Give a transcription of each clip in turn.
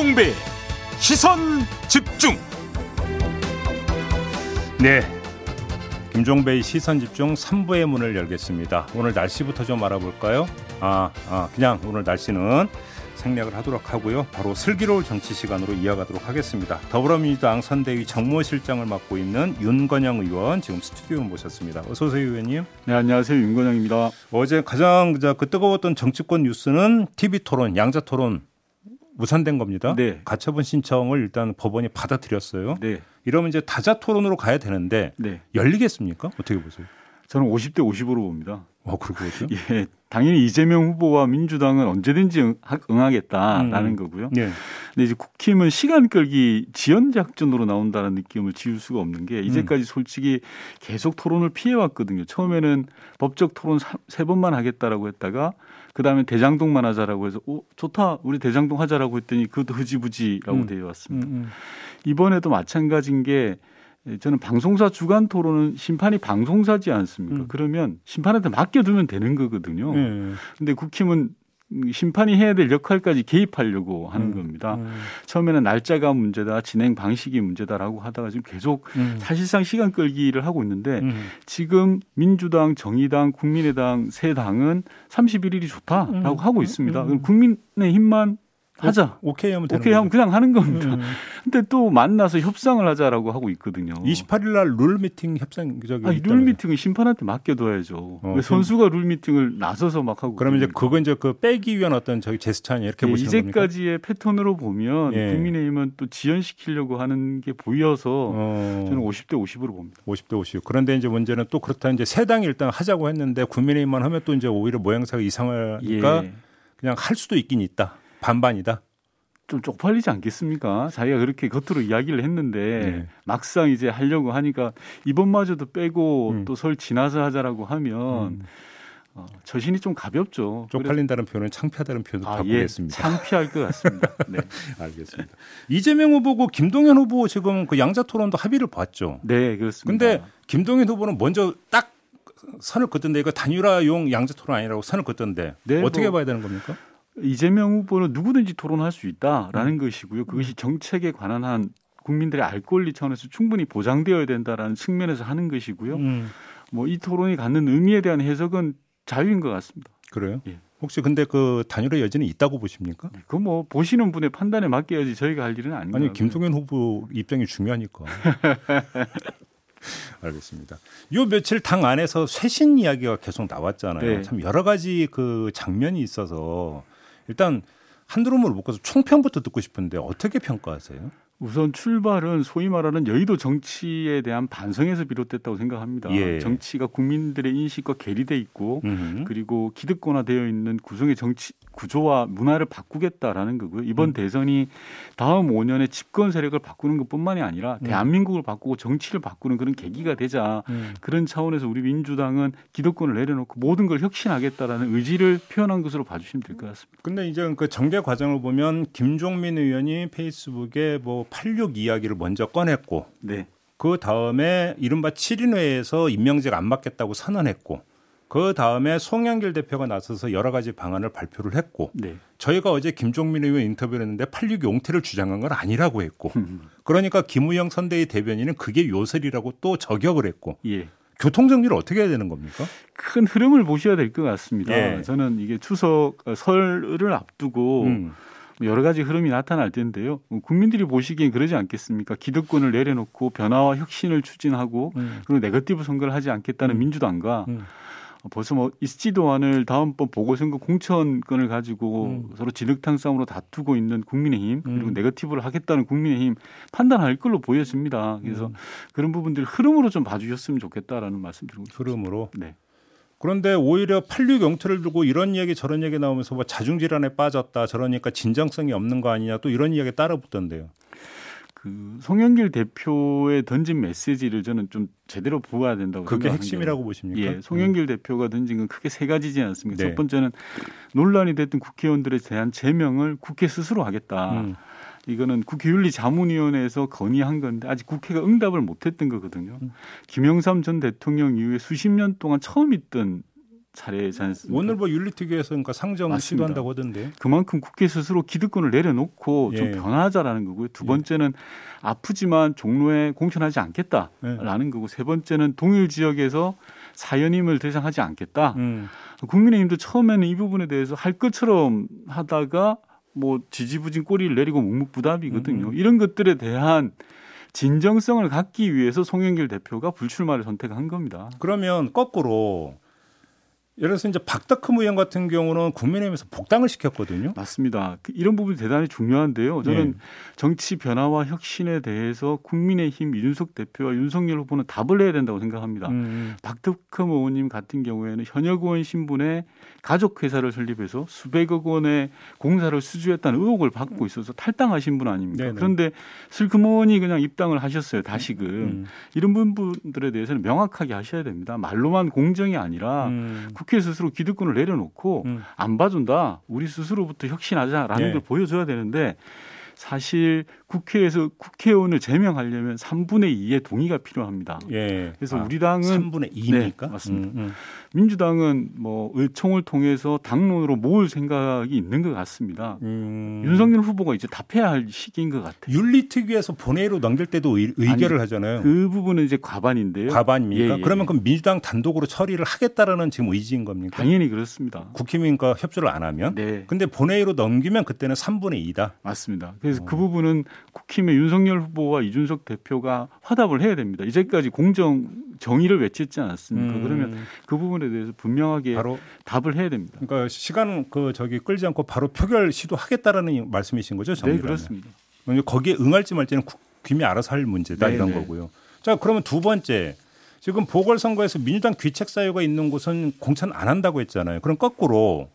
김종배 시선 집중. 네. 김종배의 시선 집중 3부의 문을 열겠습니다. 오늘 날씨부터 좀 알아볼까요? 아, 아 그냥 오늘 날씨는 생략을 하도록 하고요. 바로 슬기로울 정치 시간으로 이어가도록 하겠습니다. 더불어민주당 선대위 정무실장을 맡고 있는 윤건영 의원 지금 스튜디오에 모셨습니다. 어서 오세요, 의원님. 네, 안녕하세요. 윤건영입니다. 어제 가장 그 뜨거웠던 정치권 뉴스는 TV 토론, 양자 토론 무산된 겁니다. 네. 가처분 신청을 일단 법원이 받아들였어요. 네. 이러면 이제 다자 토론으로 가야 되는데 네. 열리겠습니까? 어떻게 보세요? 저는 50대 50으로 봅니다. 어, 그렇죠? 예, 당연히 이재명 후보와 민주당은 언제든지 응, 하겠다라는 음. 거고요. 네. 근데 이제 국힘은 시간 끌기 지연 작전으로 나온다는 느낌을 지울 수가 없는 게 이제까지 음. 솔직히 계속 토론을 피해 왔거든요. 처음에는 법적 토론 세 번만 하겠다라고 했다가 그다음에 대장동 만 하자라고 해서 오 좋다 우리 대장동 하자라고 했더니 그것도 흐지부지라고 음. 되어 왔습니다. 음, 음. 이번에도 마찬가지인 게 저는 방송사 주간 토론은 심판이 방송사지 않습니까? 음. 그러면 심판한테 맡겨두면 되는 거거든요. 네. 근데 국힘은 심판이 해야 될 역할까지 개입하려고 하는 음, 겁니다. 음. 처음에는 날짜가 문제다, 진행 방식이 문제다라고 하다가 지금 계속 음. 사실상 시간 끌기를 하고 있는데 음. 지금 민주당, 정의당, 국민의당 세 당은 31일이 좋다라고 음. 하고 있습니다. 그럼 국민의 힘만 하자. 오 케이 하면 되는 오케이 하면 그냥 하는 겁니다. 음. 근데 또 만나서 협상을 하자라고 하고 있거든요. 28일 날 룰 미팅 협상 저기 아니, 룰 미팅은 심판한테 맡겨둬야죠. 어, 선수가 룰 미팅을 나서서 막 하고. 그러면 이제 그거 이제 그 빼기 위한 어떤 저기 제스처 아니 이렇게 예, 보시는 이제까지의 겁니까? 패턴으로 보면 예. 국민의힘은 또 지연시키려고 하는 게 보여서 어. 저는 50대 50으로 봅니다. 50대 50. 그런데 이제 문제는 또 그렇다 이제 세 당이 일단 하자고 했는데 국민의힘만 하면 또 이제 오히려 모양새가 이상하니까 예. 그냥 할 수도 있긴 있다. 반반이다. 좀 쪽팔리지 않겠습니까? 자기가 그렇게 겉으로 이야기를 했는데 네. 막상 이제 하려고 하니까 이번마저도 빼고 음. 또설 지나서 하자라고 하면 음. 어, 저신이 좀 가볍죠. 쪽팔린다는 표현은 창피하다는 표현도 아, 바꾸겠습니다. 예, 창피할 것 같습니다. 네. 알겠습니다. 이재명 후보고 김동연 후보 지금 그 양자 토론도 합의를 봤죠. 네, 그렇습니다. 근데 김동연 후보는 먼저 딱 선을 긋던데 이거 단일화용 양자 토론 아니라고 선을 긋던데 네, 어떻게 뭐, 봐야 되는 겁니까? 이재명 후보는 누구든지 토론할 수 있다라는 음. 것이고요. 그것이 정책에 관한 한 국민들의 알 권리 차원에서 충분히 보장되어야 된다라는 측면에서 하는 것이고요. 음. 뭐이 토론이 갖는 의미에 대한 해석은 자유인 것 같습니다. 그래요? 예. 혹시 근데 그 단일화 여지는 있다고 보십니까? 네, 그뭐 보시는 분의 판단에 맡겨야지 저희가 할 일은 아닌 아니 김동연 후보 입장이 중요하니까. 알겠습니다. 요 며칠 당 안에서 쇄신 이야기가 계속 나왔잖아요. 네. 참 여러 가지 그 장면이 있어서 일단 한드름을 묶어서 총평부터 듣고 싶은데 어떻게 평가하세요? 우선 출발은 소위 말하는 여의도 정치에 대한 반성에서 비롯됐다고 생각합니다. 예. 정치가 국민들의 인식과 괴리돼 있고 음흠. 그리고 기득권화되어 있는 구성의 정치 구조와 문화를 바꾸겠다라는 거고요. 이번 음. 대선이 다음 5년의 집권 세력을 바꾸는 것뿐만이 아니라 음. 대한민국을 바꾸고 정치를 바꾸는 그런 계기가 되자 음. 그런 차원에서 우리 민주당은 기득권을 내려놓고 모든 걸 혁신하겠다라는 의지를 표현한 것으로 봐주시면 될 것 같습니다. 근데 이제 그 정계 과정을 보면 김종민 의원이 페이스북에 뭐86 이야기를 먼저 꺼냈고 네. 그 다음에 이른바 7인회에서 임명직 안 맡겠다고 선언했고 그 다음에 송영길 대표가 나서서 여러 가지 방안을 발표를 했고 네. 저희가 어제 김종민 의원 인터뷰를 했는데 86 용태를 주장한 건 아니라고 했고 그러니까 김우영 선대위 대변인은 그게 요설이라고 또 저격을 했고 예. 교통 정리를 어떻게 해야 되는 겁니까? 큰 흐름을 보셔야 될 것 같습니다. 예. 저는 이게 추석 어, 설을 앞두고 음. 여러 가지 흐름이 나타날 텐데요. 국민들이 보시기엔 그러지 않겠습니까? 기득권을 내려놓고 변화와 혁신을 추진하고 음. 그리고 네거티브 선거를 하지 않겠다는 음. 민주당과 음. 벌써 뭐 있지도 않을 다음번 보궐선거 공천권을 가지고 음. 서로 진흙탕 싸움으로 다투고 있는 국민의힘 그리고 음. 네거티브를 하겠다는 국민의힘 판단할 걸로 보여집니다. 그래서 음. 그런 부분들 흐름으로 좀 봐주셨으면 좋겠다라는 말씀 드리고 싶습니다. 흐름으로. 네. 그런데 오히려 86 영토를 두고 이런 얘기 저런 얘기 나오면서 뭐 자중질환에 빠졌다 저러니까 진정성이 없는 거 아니냐 또 이런 이야기 따라 붙던데요. 그 송영길 대표의 던진 메시지를 저는 좀 제대로 보아야 된다고 그게 핵심이라고 보십니까? 예, 송영길 음. 대표가 던진 건 크게 세 가지지 않습니까? 네. 첫 번째는 논란이 됐던 국회의원들에 대한 제명을 국회 스스로 하겠다. 음. 이거는 국회윤리 자문위원회에서 건의한 건데 아직 국회가 응답을 못했던 거거든요. 음. 김영삼 전 대통령 이후에 수십 년 동안 처음 있던 차례지 않습니까? 오늘 뭐 윤리특위에서 그러니까 상정 맞습니다. 시도한다고 하던데. 그만큼 국회 스스로 기득권을 내려놓고 예. 좀 변화하자라는 거고요. 두 예. 번째는 예. 아프지만 종로에 공천하지 않겠다라는 예. 거고 세 번째는 동일 지역에서 사연임을 대상하지 않겠다. 음. 국민의힘도 처음에는 이 부분에 대해서 할 것처럼 하다가 뭐 지지부진 꼬리를 내리고 묵묵부답이거든요. 음. 이런 것들에 대한 진정성을 갖기 위해서 송영길 대표가 불출마를 선택한 겁니다. 그러면 거꾸로 예를 들어서 이제 박덕흠 의원 같은 경우는 국민의힘에서 복당을 시켰거든요. 맞습니다. 그 이런 부분이 대단히 중요한데요. 저는 네. 정치 변화와 혁신에 대해서 국민의힘 이준석 대표와 윤석열 후보는 답을 해야 된다고 생각합니다. 음. 음. 박덕흠 의원님 같은 경우에는 현역 의원 신분의 가족 회사를 설립해서 수백억 원의 공사를 수주했다는 의혹을 받고 있어서 탈당하신 분 아닙니까? 네네. 그런데 슬그머니 그냥 입당을 하셨어요. 다시금 음. 이런 분들에 대해서는 명확하게 하셔야 됩니다. 말로만 공정이 아니라 음. 국회 스스로 기득권을 내려놓고 음. 안 봐준다. 우리 스스로부터 혁신하자라는 네. 걸 보여줘야 되는데 사실 국회에서 국회의원을 제명하려면 3분의 2의 동의가 필요합니다. 예. 그래서 아, 우리 당은 3분의 2입니까? 네, 맞습니다. 음, 음. 민주당은 뭐 의총을 통해서 당론으로 모을 생각이 있는 것 같습니다. 음. 윤석열 후보가 이제 답해야 할 시기인 것 같아요. 윤리특위에서 본회의로 넘길 때도 의, 결을 아니, 하잖아요. 그 부분은 이제 과반인데요. 과반입니까? 예, 예. 그러면 그럼 민주당 단독으로 처리를 하겠다라는 지금 의지인 겁니까? 당연히 그렇습니다. 국힘인과 협조를 안 하면. 네. 근데 본회의로 넘기면 그때는 3분의 2다. 맞습니다. 그래서 어. 그 부분은 국힘의 윤석열 후보와 이준석 대표가 화답을 해야 됩니다. 이제까지 공정 정의를 외쳤지 않았습니까? 음. 그러면 그 부분에 대해서 분명하게 바로 답을 해야 됩니다. 그러니까 시간 그 저기 끌지 않고 바로 표결 시도하겠다라는 말씀이신 거죠? 정리라면. 네, 그렇습니다. 거기에 응할지 말지는 국힘이 알아서 할 문제다 네, 이런 네. 거고요. 자, 그러면 두 번째 지금 보궐선거에서 민주당 귀책 사유가 있는 곳은 공천 안 한다고 했잖아요. 그럼 거꾸로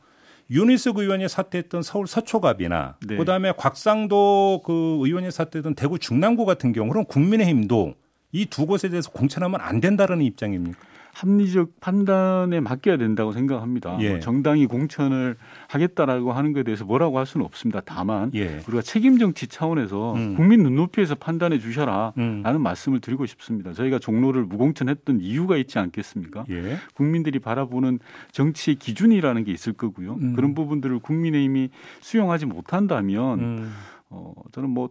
유니스 의원이 사퇴했던 서울 서초갑이나 네. 그다음에 곽상도 그 의원이 사퇴했던 대구 중랑구 같은 경우 그럼 국민의힘도 이 두 곳에 대해서 공천하면 안 된다라는 입장입니까? 합리적 판단에 맡겨야 된다고 생각합니다. 예. 뭐 정당이 공천을 하겠다라고 하는 것에 대해서 뭐라고 할 수는 없습니다. 다만 예. 우리가 책임 정치 차원에서 음. 국민 눈높이에서 판단해 주셔라라는 음. 말씀을 드리고 싶습니다. 저희가 종로를 무공천했던 이유가 있지 않겠습니까? 예. 국민들이 바라보는 정치의 기준이라는 게 있을 거고요. 음. 그런 부분들을 국민의힘이 수용하지 못한다면 음. 어, 저는 뭐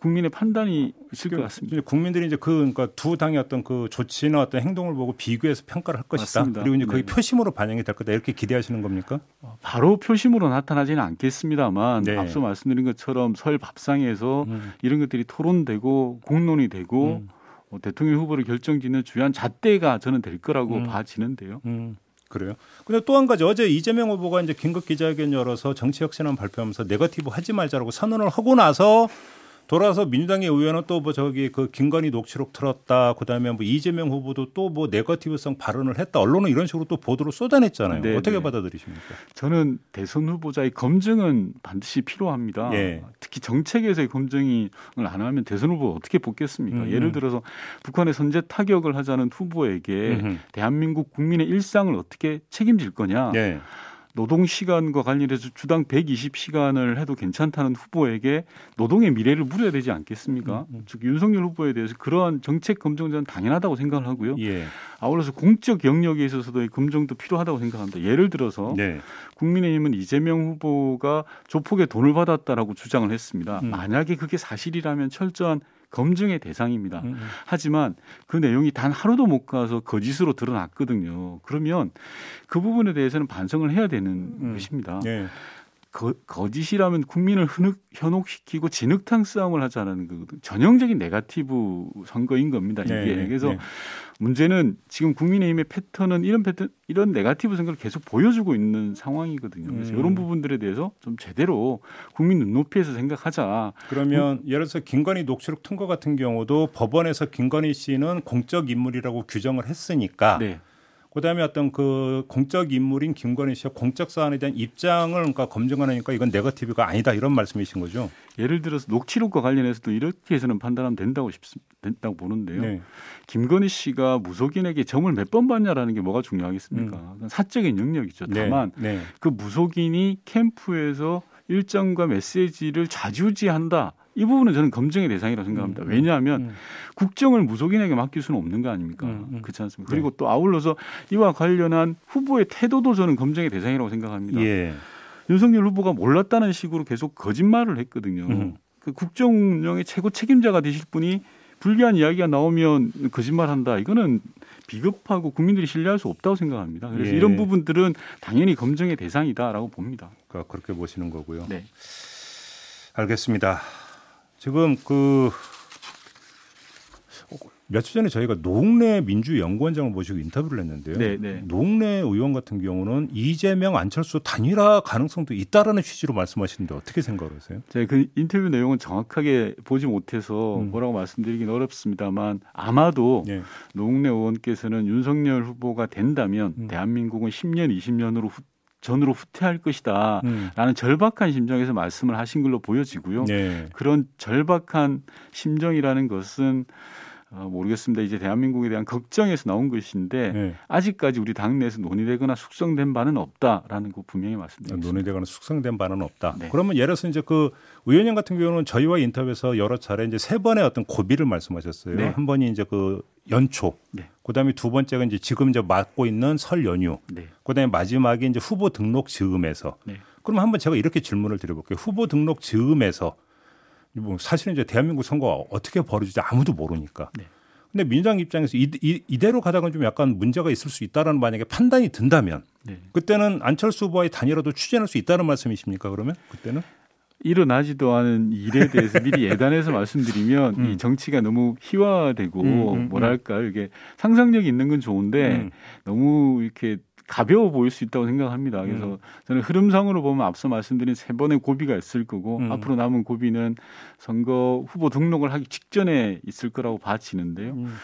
국민의 판단이 있을 것 같습니다. 국민들이 이제 그 그러니까 두 당의 어떤 그 조치나 어떤 행동을 보고 비교해서 평가를 할 것이다. 맞습니다. 그리고 이제 거기 네. 표심으로 반영이 될 거다 이렇게 기대하시는 겁니까? 어, 바로 표심으로 나타나지는 않겠습니다만 네. 앞서 말씀드린 것처럼 설 밥상에서 음. 이런 것들이 토론되고 공론이 되고 음. 어, 대통령 후보를 결정짓는 주요한 잣대가 저는 될 거라고 음. 봐지는데요. 음. 그래요. 근데 또 한 가지 어제 이재명 후보가 이제 긴급 기자회견 열어서 정치 혁신안 발표하면서 네거티브 하지 말자라고 선언을 하고 나서 돌아서 민주당의 의원은 또 뭐 저기 그 김건희 녹취록 틀었다. 그다음에 뭐 이재명 후보도 또 뭐 네거티브성 발언을 했다. 언론은 이런 식으로 또 보도를 쏟아냈잖아요. 네네. 어떻게 네. 받아들이십니까? 저는 대선 후보자의 검증은 반드시 필요합니다. 예. 특히 정책에서의 검증을 안 하면 대선 후보 어떻게 뽑겠습니까? 음. 예를 들어서 북한의 선제 타격을 하자는 후보에게 음흠. 대한민국 국민의 일상을 어떻게 책임질 거냐? 예. 노동 시간과 관련해서 주당 120시간을 해도 괜찮다는 후보에게 노동의 미래를 물어야 되지 않겠습니까? 음, 음. 즉 윤석열 후보에 대해서 그러한 정책 검증은 당연하다고 생각을 하고요. 예. 아울러서 공적 영역에 있어서도 검증도 필요하다고 생각합니다. 예를 들어서 네. 국민의힘은 이재명 후보가 조폭의 돈을 받았다라고 주장을 했습니다. 음. 만약에 그게 사실이라면 철저한 검증의 대상입니다. 음, 음. 하지만 그 내용이 단 하루도 못 가서 거짓으로 드러났거든요. 그러면 그 부분에 대해서는 반성을 해야 되는 음. 것입니다. 네. 거, 거짓이라면 국민을 흔흑, 현혹시키고 진흙탕 싸움을 하자는 그 전형적인 네가티브 선거인 겁니다. 이게 네, 네, 그래서 네. 문제는 지금 국민의힘의 패턴은 이런 패턴, 이런 네가티브 선거를 계속 보여주고 있는 상황이거든요. 그래서 음. 이런 부분들에 대해서 좀 제대로 국민 눈높이에서 생각하자. 그러면 음. 예를 들어서 김건희 녹취록 통과 같은 경우도 법원에서 김건희 씨는 공적 인물이라고 규정을 했으니까. 네. 그다음에 어떤 그 공적 인물인 김건희 씨가 공적 사안에 대한 입장을 그러니까 검증하니까 이건 네거티브가 아니다 이런 말씀이신 거죠. 예를 들어서 녹취록과 관련해서도 이렇게 해서는 판단하면 된다고 싶 된다고 보는데요. 네. 김건희 씨가 무속인에게 점을 몇 번 받냐라는 게 뭐가 중요하겠습니까? 음. 사적인 영역이죠. 네. 다만 네. 네. 그 무속인이 캠프에서 일정과 메시지를 좌지우지한다. 이 부분은 저는 검증의 대상이라고 생각합니다. 음. 왜냐하면 음. 국정을 무속인에게 맡길 수는 없는 거 아닙니까? 음. 음. 그렇지 않습니까? 그리고 네. 또 아울러서 이와 관련한 후보의 태도도 저는 검증의 대상이라고 생각합니다. 예. 윤석열 후보가 몰랐다는 식으로 계속 거짓말을 했거든요. 음. 그 국정 운영의 최고 책임자가 되실 분이 불리한 이야기가 나오면 거짓말한다. 이거는 비겁하고 국민들이 신뢰할 수 없다고 생각합니다. 그래서 예. 이런 부분들은 당연히 검증의 대상이다라고 봅니다. 그러니까 그렇게 보시는 거고요. 네. 알겠습니다. 지금 그 며칠 전에 저희가 노웅래 민주연구원장을 모시고 인터뷰를 했는데요. 네, 네. 노웅래 의원 같은 경우는 이재명 안철수 단일화 가능성도 있다라는 취지로 말씀하시는데 어떻게 생각하세요? 제가 그 인터뷰 내용은 정확하게 보지 못해서 음. 뭐라고 말씀드리긴 어렵습니다만 아마도 네. 노웅래 의원께서는 윤석열 후보가 된다면 음. 대한민국은 10년, 20년으로 후, 전으로 후퇴할 것이다라는 음. 절박한 심정에서 말씀을 하신 걸로 보여지고요. 네. 그런 절박한 심정이라는 것은 어, 모르겠습니다. 이제 대한민국에 대한 걱정에서 나온 것인데 네. 아직까지 우리 당내에서 논의되거나 숙성된 바는 없다라는 거 분명히 말씀드립니다. 논의되거나 숙성된 바는 없다. 네. 그러면 예를 들어서 이제 그 의원님 같은 경우는 저희와 인터뷰에서 여러 차례 이제 세 번의 어떤 고비를 말씀하셨어요. 네. 한 번이 이제 그 연초, 네. 그다음에 두 번째가 이제 지금 이제 맡고 있는 설 연휴, 네. 그다음에 마지막에 이제 후보 등록 즈음에서. 네. 그럼 한번 제가 이렇게 질문을 드려볼게요. 후보 등록 즈음에서 뭐 사실은 이제 대한민국 선거가 어떻게 벌어질지 아무도 모르니까. 네. 근데 민주당 입장에서 이, 이, 대로 가다가 좀 약간 문제가 있을 수 있다라는 만약에 판단이 든다면 네. 그때는 안철수 후보와의 단일화도 추진할 수 있다는 말씀이십니까 그러면 그때는? 일어나지도 않은 일에 대해서 미리 예단해서 말씀드리면 음. 이 정치가 너무 희화되고 음, 음, 음. 뭐랄까 이게 상상력이 있는 건 좋은데 음. 너무 이렇게 가벼워 보일 수 있다고 생각합니다. 그래서 음. 저는 흐름상으로 보면 앞서 말씀드린 세 번의 고비가 있을 거고 음. 앞으로 남은 고비는 선거 후보 등록을 하기 직전에 있을 거라고 봐지는데요. 음.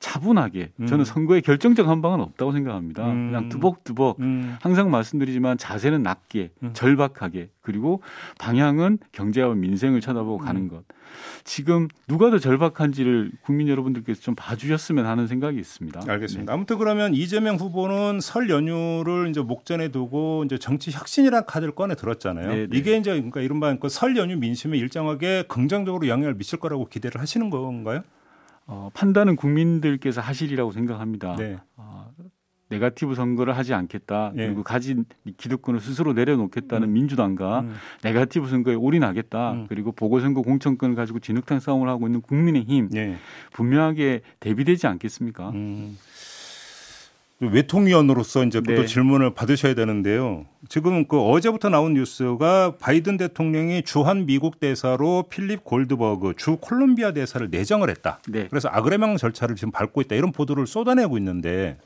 차분하게 음. 저는 선거에 결정적 한 방은 없다고 생각합니다. 음. 그냥 두벅두벅 음. 항상 말씀드리지만 자세는 낮게 음. 절박하게 그리고 방향은 경제와 민생을 쳐다보고 가는 음. 것. 지금 누가 더 절박한지를 국민 여러분들께서 좀 봐주셨으면 하는 생각이 있습니다. 알겠습니다. 네. 아무튼 그러면 이재명 후보는 설 연휴를 이제 목전에 두고 이제 정치 혁신이라는 카드를 꺼내 들었잖아요. 네네. 네. 이게 이제 그러니까 이른바 그설 연휴 민심에 일정하게 긍정적으로 영향을 미칠 거라고 기대를 하시는 건가요? 어, 판단은 국민들께서 하시리라고 생각합니다. 네. 어, 네가티브 선거를 하지 않겠다. 네. 그리고 가진 기득권을 스스로 내려놓겠다는 음. 민주당과 음. 네가티브 선거에 올인하겠다. 음. 그리고 보궐선거 공천권을 가지고 진흙탕 싸움을 하고 있는 국민의힘 네. 분명하게 대비되지 않겠습니까? 음. 외통위원으로서 이제 네. 또 질문을 받으셔야 되는데요. 지금 그 어제부터 나온 뉴스가 바이든 대통령이 주한 미국 대사로 필립 골드버그 주 콜롬비아 대사를 내정을 했다. 네. 그래서 아그레망 절차를 지금 밟고 있다. 이런 보도를 쏟아내고 있는데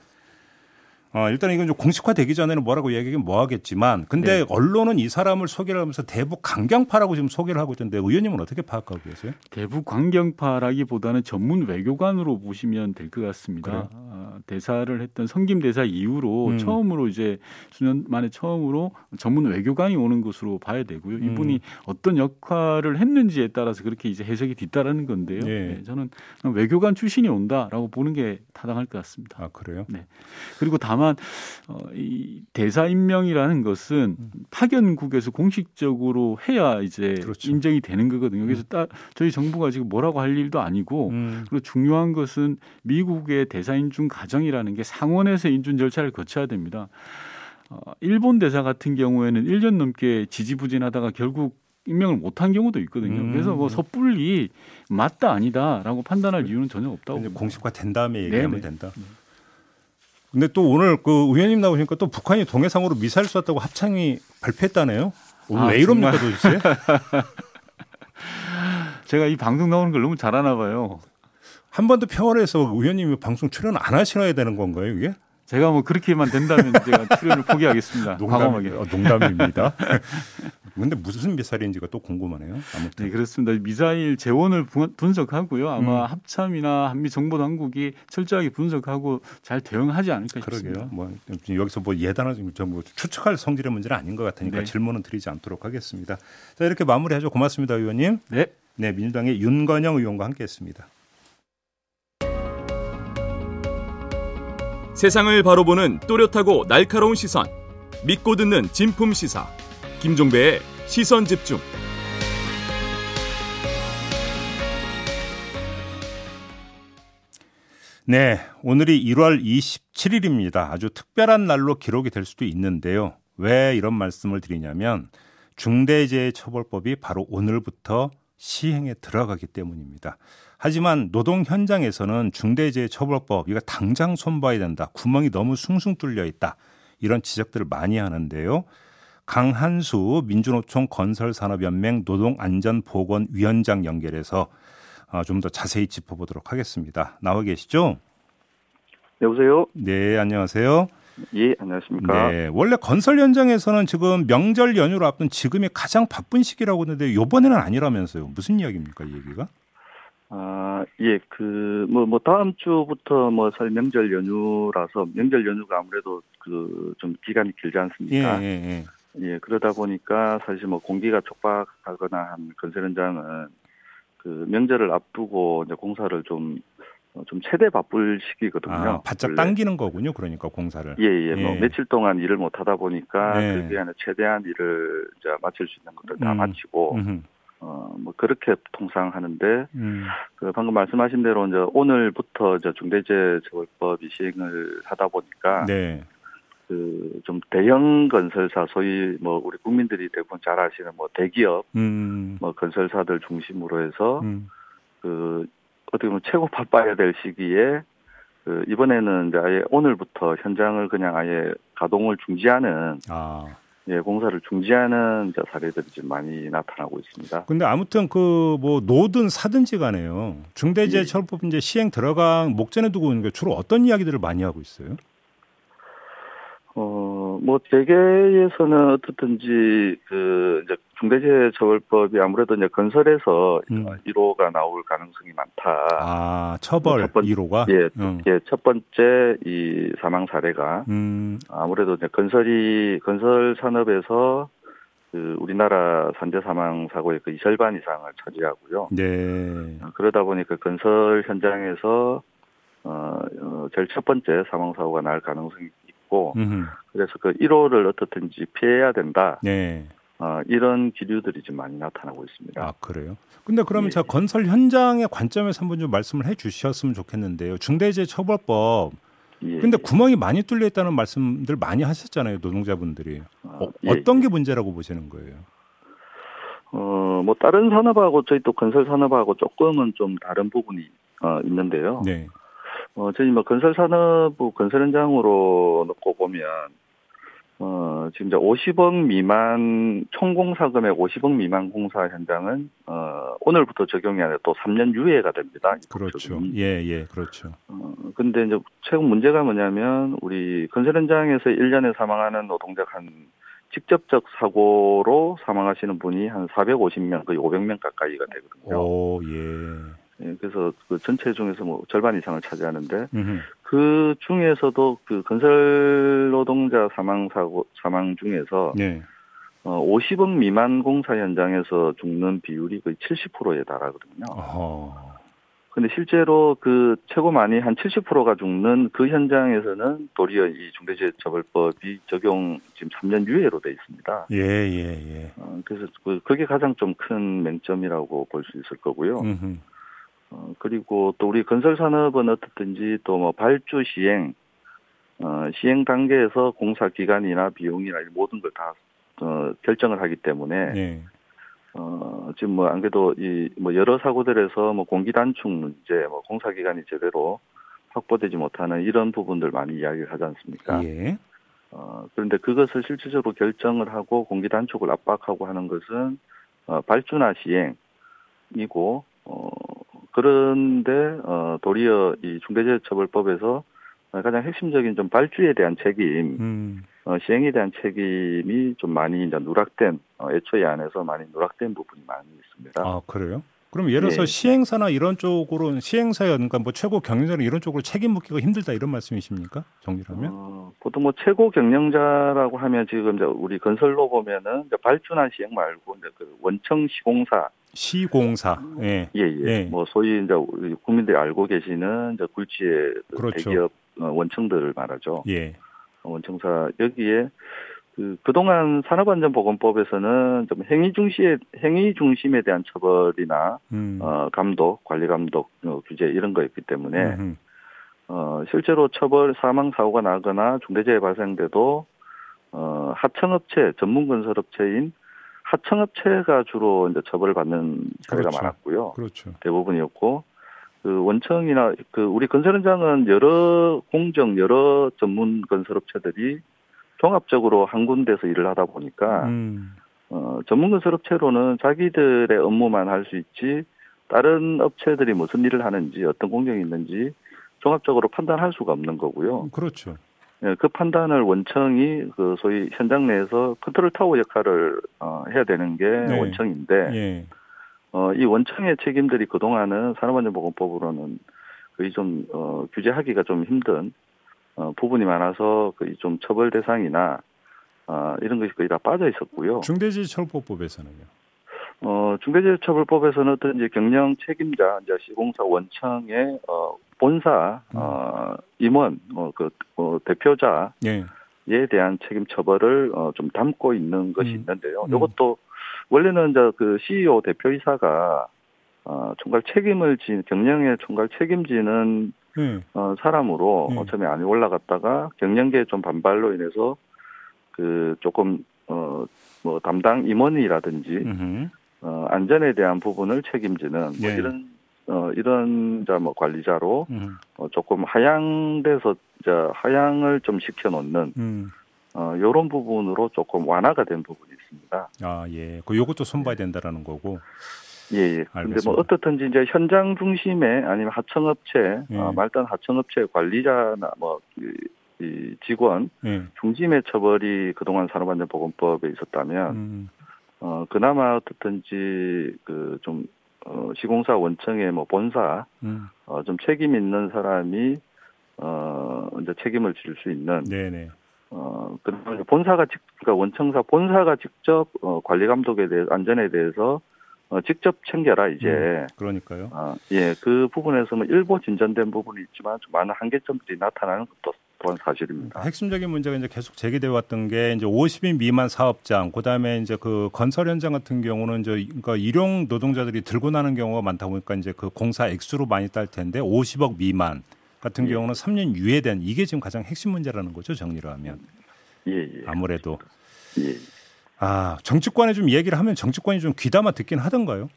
어, 일단 이건 좀 공식화되기 전에는 뭐라고 얘기하긴 뭐 하겠지만 근데 네. 언론은 이 사람을 소개를 하면서 대북 강경파라고 지금 소개를 하고 있던데 의원님은 어떻게 파악하고 계세요? 대북 강경파라기보다는 전문 외교관으로 보시면 될 것 같습니다. 아, 대사를 했던 성김 대사 이후로 음. 처음으로 이제 수년 만에 처음으로 전문 외교관이 오는 것으로 봐야 되고요. 음. 이분이 음. 어떤 역할을 했는지에 따라서 그렇게 이제 해석이 뒤따르는 건데요. 네. 네, 저는 외교관 출신이 온다라고 보는 게 타당할 것 같습니다. 아 그래요? 네. 그리고 다만 다만 어, 이 대사 임명이라는 것은 음. 파견국에서 공식적으로 해야 이제 그렇죠. 인정이 되는 거거든요. 그래서 음. 따, 저희 정부가 지금 뭐라고 할 일도 아니고 음. 그리고 중요한 것은 미국의 대사 인준 과정이라는 게 상원에서 인준 절차를 거쳐야 됩니다. 어, 일본 대사 같은 경우에는 1년 넘게 지지부진하다가 결국 임명을 못한 경우도 있거든요. 음. 그래서 뭐 섣불리 맞다 아니다라고 판단할 이유는 전혀 없다고. 공식화 된 다음에 얘기하면 네네. 된다. 네. 근데 또 오늘 그 의원님 나오시니까 또 북한이 동해상으로 미사일 쐈다고 합창이 발표했다네요. 오늘 아, 왜 이럽니까 도대체? 제가 이 방송 나오는 걸 너무 잘하나 봐요. 한 번도 평화에서 의원님이 방송 출연 안 하셔야 되는 건가요, 이게? 제가 뭐 그렇게만 된다면 제가 출연을 포기하겠습니다. 농담, 어, 농담입니다. 근데 무슨 미사일인지가 또 궁금하네요. 아무튼. 네, 그렇습니다. 미사일 재원을 분석하고요. 아마 음. 합참이나 한미 정보 당국이 철저하게 분석하고 잘 대응하지 않을까 싶습니다. 그러게요. 뭐 여기서 뭐 예단을 뭐 추측할 성질의 문제는 아닌 것 같으니까 네. 질문은 드리지 않도록 하겠습니다. 자, 이렇게 마무리하죠. 고맙습니다, 의원님. 네. 네, 민주당의 윤건영 의원과 함께했습니다. 세상을 바로 보는 또렷하고 날카로운 시선. 믿고 듣는 진품 시사. 김종배의 시선 집중. 네, 오늘이 1월 27일입니다. 아주 특별한 날로 기록이 될 수도 있는데요. 왜 이런 말씀을 드리냐면 중대재해처벌법이 바로 오늘부터 시행에 들어가기 때문입니다. 하지만 노동 현장에서는 중대재해처벌법 이거 당장 손봐야 된다. 구멍이 너무 숭숭 뚫려 있다. 이런 지적들을 많이 하는데요. 강한수 민주노총 건설산업연맹 노동안전보건위원장 연결해서 어, 좀더 자세히 짚어보도록 하겠습니다. 나와 계시죠? 여보세요? 네, 안녕하세요. 예, 안녕하십니까. 네, 원래 건설 현장에서는 지금 명절 연휴를 앞둔 지금이 가장 바쁜 시기라고 하는데 이번에는 아니라면서요. 무슨 이야기입니까, 이 얘기가? 아, 예, 그, 뭐, 뭐, 다음 주부터 뭐, 설 명절 연휴라서, 명절 연휴가 아무래도 그, 좀 기간이 길지 않습니까? 예, 예, 예. 예, 그러다 보니까 사실 뭐, 공기가 촉박하거나 한 건설 현장은 그 명절을 앞두고 이제 공사를 좀, 어, 좀 최대 바쁠 시기거든요. 아, 바짝 원래. 당기는 거군요. 그러니까 공사를. 예, 예. 뭐 예. 뭐 며칠 동안 일을 못 하다 보니까 예. 그 기간에 최대한 일을 이제 마칠 수 있는 것들 다 음. 마치고 음흠. 어, 뭐, 그렇게 통상 하는데, 음. 그 방금 말씀하신 대로 이제 오늘부터 이제 중대재해처벌법이 시행을 하다 보니까, 네. 그 좀 대형 건설사 소위 뭐 우리 국민들이 대부분 잘 아시는 뭐 대기업 음. 뭐 건설사들 중심으로 해서 음. 그 어떻게 보면 최고 바빠야 될 시기에 그 이번에는 이제 아예 오늘부터 현장을 그냥 아예 가동을 중지하는 아. 예, 공사를 중지하는 사례들이 좀 많이 나타나고 있습니다. 근데 아무튼 그 뭐 노든 사든지 간에요. 중대재해처벌법 예. 이제 시행 들어간 목전에 두고 있는 게 주로 어떤 이야기들을 많이 하고 있어요? 어, 뭐, 재계에서는 어떻든지, 그, 이제, 중대재해처벌법이 아무래도 이제 건설에서 음. 1호가 나올 가능성이 많다. 아, 처벌 첫 번, 1호가? 예, 음. 예, 첫 번째 이 사망 사례가, 음. 아무래도 이제 건설이, 건설 산업에서 그 우리나라 산재 사망 사고의 거의 절반 이상을 차지하고요. 네. 그러다 보니까 건설 현장에서 어, 어 제일 첫 번째 사망 사고가 날 가능성이 있고 음흠. 그래서 그 1호를 어떻든지 피해야 된다. 네. 어, 이런 기류들이 좀 많이 나타나고 있습니다. 아 그래요? 근데 그러면 예. 자 건설 현장의 관점에서 한번 좀 말씀을 해주셨으면 좋겠는데요. 중대재해처벌법. 예. 근데 구멍이 많이 뚫려 있다는 말씀들 많이 하셨잖아요, 노동자분들이. 아, 어, 예. 떤게 문제라고 보시는 거예요? 어, 뭐 다른 산업하고 저희 또 건설 산업하고 조금은 좀 다른 부분이 어, 있는데요. 네. 어, 저희 뭐 건설 산업부 건설 현장으로 놓고 보면, 어, 지금 이제 50억 미만, 총공사 금액 50억 미만 공사 현장은, 어, 오늘부터 적용이 아니라 또 3년 유예가 됩니다. 그렇죠. 예, 예, 그렇죠. 어, 근데 이제 최근 문제가 뭐냐면, 우리 건설 현장에서 1년에 사망하는 노동자 한, 직접적 사고로 사망하시는 분이 한 450명, 거의 500명 가까이가 되거든요. 오, 예. 예, 그래서 그 전체 중에서 뭐 절반 이상을 차지하는데 음흠. 그 중에서도 그 건설 노동자 사망 사고 사망 중에서 네. 어 50억 미만 공사 현장에서 죽는 비율이 거의 70%에 달하거든요. 근데 실제로 그 최고 많이 한 70%가 죽는 그 현장에서는 도리어 이 중대재해처벌법이 적용 지금 3년 유예로 돼 있습니다. 예, 예, 예. 어, 그래서 그, 그게 가장 좀 큰 맹점이라고 볼 수 있을 거고요. 음흠. 어, 그리고 또 우리 건설 산업은 어떻든지 또 뭐 발주 시행, 어, 시행 단계에서 공사 기간이나 비용이나 모든 걸다 어, 결정을 하기 때문에 네. 어, 지금 뭐 안 그래도 이 뭐 여러 사고들에서 뭐 공기 단축 문제, 뭐 공사 기간이 제대로 확보되지 못하는 이런 부분들 많이 이야기를 하지 않습니까? 예. 어, 그런데 그것을 실질적으로 결정을 하고 공기 단축을 압박하고 하는 것은 어, 발주나 시행이고 어, 그런데 어 도리어 이 중대재해처벌법에서 가장 핵심적인 좀 발주에 대한 책임, 음. 어, 시행에 대한 책임이 좀 많이 이제 누락된 어, 애초에 안에서 많이 누락된 부분이 많이 있습니다. 아 그래요? 그럼 예를 들어서 예. 시행사나 이런 쪽으로 시행사야 그러니까 뭐 최고 경영자는 이런 쪽으로 책임 묻기가 힘들다 이런 말씀이십니까? 정리하면? 어, 보통 뭐 최고 경영자라고 하면 지금 이제 우리 건설로 보면은 발주나 시행 말고 이제 그 원청 시공사 시공사. 예. 예, 예. 예. 뭐 소위 이제 국민들이 알고 계시는 이제 굴지의 그 그렇죠. 대기업 어, 원청들을 말하죠. 예. 원청사 여기에 그 그동안 산업안전보건법에서는 좀 행위 중심에 행위 중심에 대한 처벌이나 음. 어 감독, 관리 감독 어, 규제 이런 거였기 때문에 음흠. 어, 실제로 처벌 사망 사고가 나거나 중대재해 발생돼도 어, 하청업체 전문 건설업체인 하청업체가 주로 이제 처벌을 받는 사례가 그렇죠. 많았고요. 그렇죠. 대부분이었고 그 원청이나 그 우리 건설 현장은 여러 공정 여러 전문 건설업체들이 종합적으로 한 군데서 일을 하다 보니까 음. 어, 전문 건설업체로는 자기들의 업무만 할 수 있지 다른 업체들이 무슨 일을 하는지 어떤 공정이 있는지 종합적으로 판단할 수가 없는 거고요. 그렇죠. 예, 그 판단을 원청이 그 소위 현장 내에서 컨트롤 타워 역할을 어, 해야 되는 게 네. 원청인데 예. 어, 이 원청의 책임들이 그 동안은 산업안전보건법으로는 거의 좀 어, 규제하기가 좀 힘든 어, 부분이 많아서 거의 좀 처벌 대상이나 어, 이런 것이 거의 다 빠져 있었고요. 중대재해처벌법에서는요? 어, 중대재해처벌법에서는 어떤 이제 경영 책임자, 이제 시공사 원청의 어, 본사, 음. 어, 임원, 어, 그 어, 대표자에 예. 대한 책임 처벌을 어, 좀 담고 있는 것이 음. 있는데요. 음. 이것도 원래는 이제 그 CEO 대표이사가 어, 총괄 책임을 진 경영의 총괄 책임지는 음. 어, 사람으로 음. 처음에 안이 올라갔다가 경영계의 좀 반발로 인해서 그 조금 어, 뭐 담당 임원이라든지 어, 안전에 대한 부분을 책임지는 뭐 예. 이런 어, 이런 자뭐 관리자로 음. 어, 조금 하향돼서 자 하향을 좀 시켜놓는 음. 어, 요런 부분으로 조금 완화가 된 부분이 있습니다. 아 예, 그 요것도 손봐야 된다라는 거고. 예, 예. 근데 뭐 어떻든지 이제 현장 중심에 아니면 하청업체, 예. 어, 말단 하청업체 관리자나 뭐 이, 직원 예. 중심의 처벌이 그동안 산업안전보건법에 있었다면, 음. 어 그나마 어떻든지 그 좀 어, 시공사 원청의 뭐 본사 음. 어, 좀 책임 있는 사람이 어 이제 책임을 질 수 있는 네네. 어 그다음에 본사가 직 그러니까 원청사 본사가 직접 어, 관리 감독에 대해 안전에 대해서 어, 직접 챙겨라 이제. 음, 그러니까요. 어, 예, 그 부분에서 뭐 일부 진전된 부분이 있지만 좀 많은 한계점들이 나타나는 것도 또한 사실입니다. 핵심적인 문제가 이제 계속 제기돼 왔던 게 이제 50인 미만 사업장, 그다음에 이제 그 건설 현장 같은 경우는 이제 그러니까 일용 노동자들이 들고 나는 경우가 많다 보니까 이제 그 공사 액수로 많이 딸 텐데 50억 미만 같은 예. 경우는 3년 유예된 이게 지금 가장 핵심 문제라는 거죠 정리를 하면. 예, 예. 아무래도. 예. 아 정치권에 좀 얘기를 하면 정치권이 좀 귀담아 듣긴 하던가요?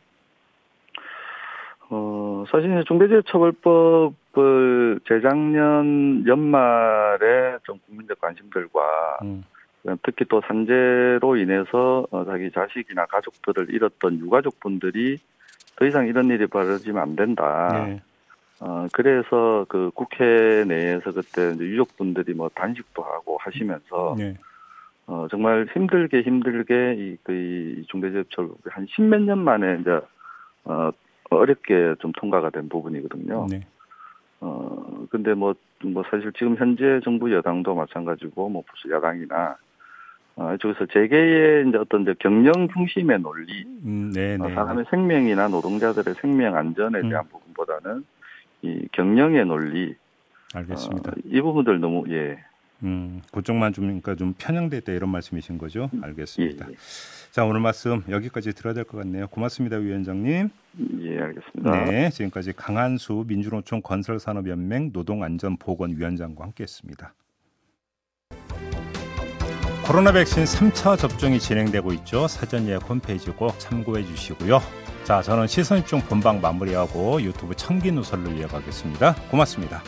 어, 사실 중대재해처벌법 을 재작년 연말에 좀 국민적 관심들과 음. 특히 또 산재로 인해서 어, 자기 자식이나 가족들을 잃었던 유가족분들이 더 이상 이런 일이 벌어지면 안 된다. 네. 어, 그래서 그 국회 내에서 그때 이제 유족분들이 뭐 단식도 하고 하시면서 네. 어, 정말 힘들게 힘들게 이, 그, 중대재해처벌 한 십몇 년 만에 이제 어, 어렵게 좀 통과가 된 부분이거든요. 네. 어, 근데 뭐, 뭐 사실 지금 현재 정부 여당도 마찬가지고 뭐 보수 야당이나 어, 저기서 재계의 이제 어떤 이제 경영 중심의 논리, 음, 네, 어, 네. 사람의 생명이나 노동자들의 생명 안전에 음. 대한 음. 부분보다는 이 경영의 논리, 알겠습니다. 어, 이 부분들 너무 예. 음, 그쪽만 좀 그러니까 좀 편향됐다 이런 말씀이신 거죠? 음, 알겠습니다. 예, 예. 자 오늘 말씀 여기까지 들어야 될 것 같네요. 고맙습니다, 위원장님. 예, 알겠습니다. 네, 지금까지 강한수 민주노총 건설산업연맹 노동안전보건위원장과 함께했습니다. 코로나 백신 3차 접종이 진행되고 있죠. 사전 예약 홈페이지 꼭 참고해 주시고요. 자, 저는 시선집중 본방 마무리하고 유튜브 청기 누설로 이어가겠습니다. 고맙습니다.